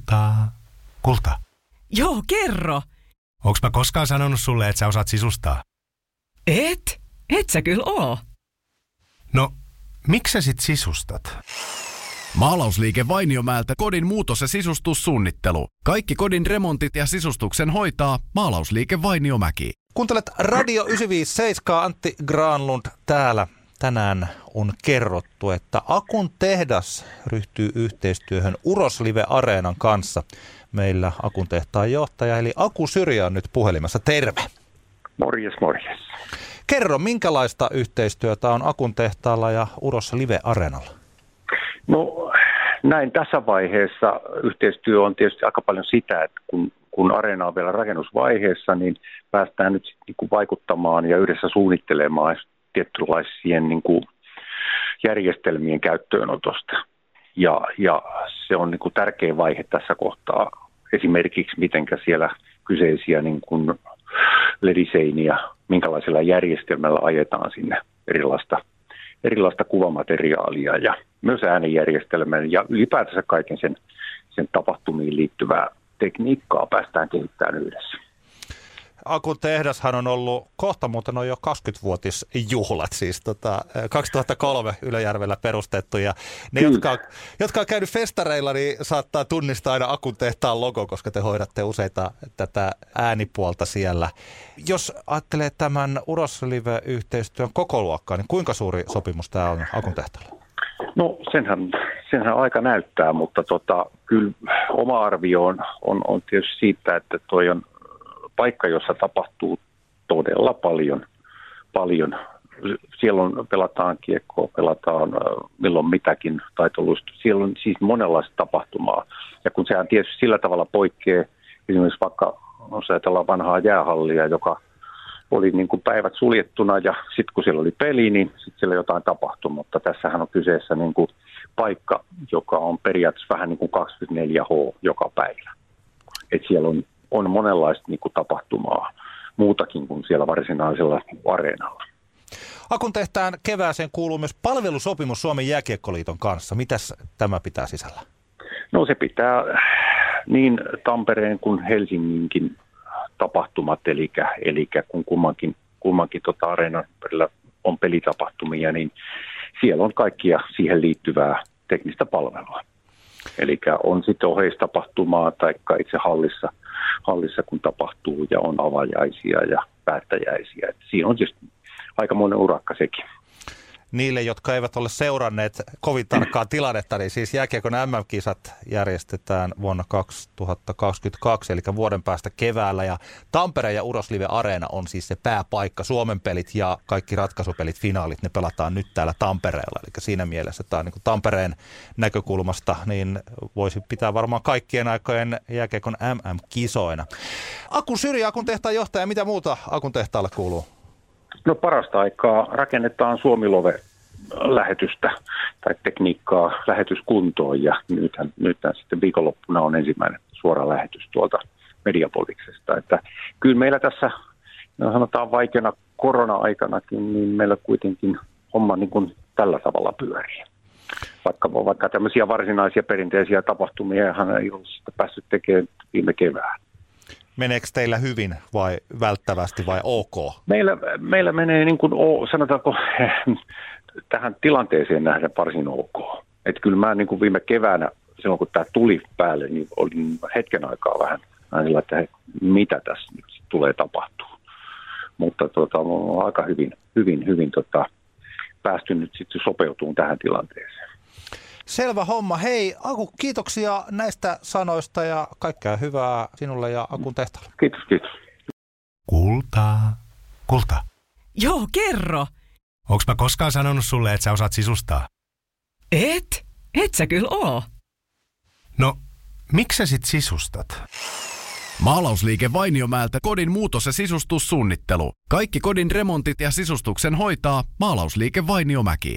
Kultaa. Kulta. Joo, kerro. Onks mä koskaan sanonut sulle, että sä osaat sisustaa? Et? Et sä kyllä oo. No, miksi sä sit sisustat? Maalausliike Vainiomäeltä kodin muutos- ja sisustussuunnittelu. Kaikki kodin remontit ja sisustuksen hoitaa Maalausliike Vainiomäki. Kuuntelet Radio 957, Antti Granlund täällä. Tänään on kerrottu, että Akun tehdas ryhtyy yhteistyöhön Uroslive Areenan kanssa. Meillä Akun tehtaan johtaja, eli Aku Syrjä on nyt puhelimessa. Terve! Morjes, morjes. Kerro, minkälaista yhteistyötä on Akun tehtaalla ja Uroslive Areenalla? No näin tässä vaiheessa yhteistyö on tietysti aika paljon sitä, että kun, kun areena on vielä rakennusvaiheessa, niin päästään nyt niin kuin vaikuttamaan ja yhdessä suunnittelemaan tietynlaisien niin kuin järjestelmien käyttöönotosta. Ja, ja se on niin kuin tärkeä vaihe tässä kohtaa. Esimerkiksi miten siellä kyseisiä niin kuin lediseiniä, minkälaisella järjestelmällä ajetaan sinne erilaista, erilaista kuvamateriaalia ja myös äänijärjestelmän ja ylipäätänsä kaiken sen, sen tapahtumiin liittyvää tekniikkaa päästään kehittämään yhdessä. Akun tehdashan on ollut kohta muuten on jo 20-vuotisjuhlat, siis tota, 2003 Ylöjärvellä perustettu. Ja ne, jotka, jotka on käynyt festareilla, niin saattaa tunnistaa aina Akun tehtaan logo, koska te hoidatte useita tätä äänipuolta siellä. Jos ajattelee tämän Uroslive-yhteistyön koko luokkaa, niin kuinka suuri sopimus tämä on Akun tehtaalla? No senhän, senhän aika näyttää, mutta tota, kyllä oma arvio on, on, on tietysti siitä, että toi on paikka, jossa tapahtuu todella paljon. paljon. Siellä on, pelataan kiekkoa, pelataan milloin mitäkin taitoluista. Siellä on siis monenlaista tapahtumaa. Ja kun sehän tietysti sillä tavalla poikkeaa, esimerkiksi vaikka jos ajatellaan vanhaa jäähallia, joka oli niin kuin päivät suljettuna ja sitten kun siellä oli peli, niin sitten siellä jotain tapahtui. Mutta tässähän on kyseessä niin kuin paikka, joka on periaatteessa vähän niin kuin 24H joka päivä. Et siellä on on monenlaista niin kuin tapahtumaa muutakin kuin siellä varsinaisella areenalla. Akun tehtään kevääseen kuuluu myös palvelusopimus Suomen jääkiekkoliiton kanssa. Mitäs tämä pitää sisällä? No se pitää niin Tampereen kuin Helsinginkin tapahtumat, eli, eli kun kummankin, kummankin tota areenan on pelitapahtumia, niin siellä on kaikkia siihen liittyvää teknistä palvelua. Eli on sitten oheistapahtumaa tai itse hallissa hallissa, kun tapahtuu ja on avajaisia ja päättäjäisiä. Et siinä on siis aikamoinen urakka sekin. Niille, jotka eivät ole seuranneet kovin tarkkaa tilannetta, niin siis jääkiekon MM-kisat järjestetään vuonna 2022, eli vuoden päästä keväällä. Ja Tampere ja Uroslive Areena on siis se pääpaikka. Suomen pelit ja kaikki ratkaisupelit, finaalit, ne pelataan nyt täällä Tampereella. Eli siinä mielessä tämä niin Tampereen näkökulmasta, niin voisi pitää varmaan kaikkien aikojen jääkiekon MM-kisoina. Akun Syrjä, Akun tehtaan johtaja, mitä muuta Akun tehtaalle kuuluu? No parasta aikaa rakennetaan Suomilove lähetystä tai tekniikkaa lähetyskuntoon ja nythän, nythän sitten viikonloppuna on ensimmäinen suora lähetys tuolta Mediapoliksesta. Että kyllä meillä tässä, no sanotaan vaikeana korona-aikanakin, niin meillä kuitenkin homma niin kuin tällä tavalla pyörii. Vaikka, vaikka tämmöisiä varsinaisia perinteisiä tapahtumia ei ole päässyt tekemään viime kevään. Meneekö teillä hyvin vai välttävästi vai ok? Meillä, meillä menee niin kuin, sanotaanko, tähän tilanteeseen nähden varsin ok. Että kyllä mä niin kuin viime keväänä, silloin kun tämä tuli päälle, niin olin hetken aikaa vähän sillä, että mitä tässä nyt tulee tapahtuu. Mutta tota, on aika hyvin, hyvin, hyvin tota, päästy nyt sitten sopeutumaan tähän tilanteeseen. Selvä homma. Hei Aku, kiitoksia näistä sanoista ja kaikkea hyvää sinulle ja Akun tehtaalle. Kiitos, kiitos. Kultaa. Kulta. Joo, kerro. Onks mä koskaan sanonut sulle, että sä osaat sisustaa? Et? Et sä kyllä oo. No, miksi sä sit sisustat? Maalausliike Vainiomäeltä kodin muutos- ja sisustussuunnittelu. Kaikki kodin remontit ja sisustuksen hoitaa Maalausliike Vainiomäki.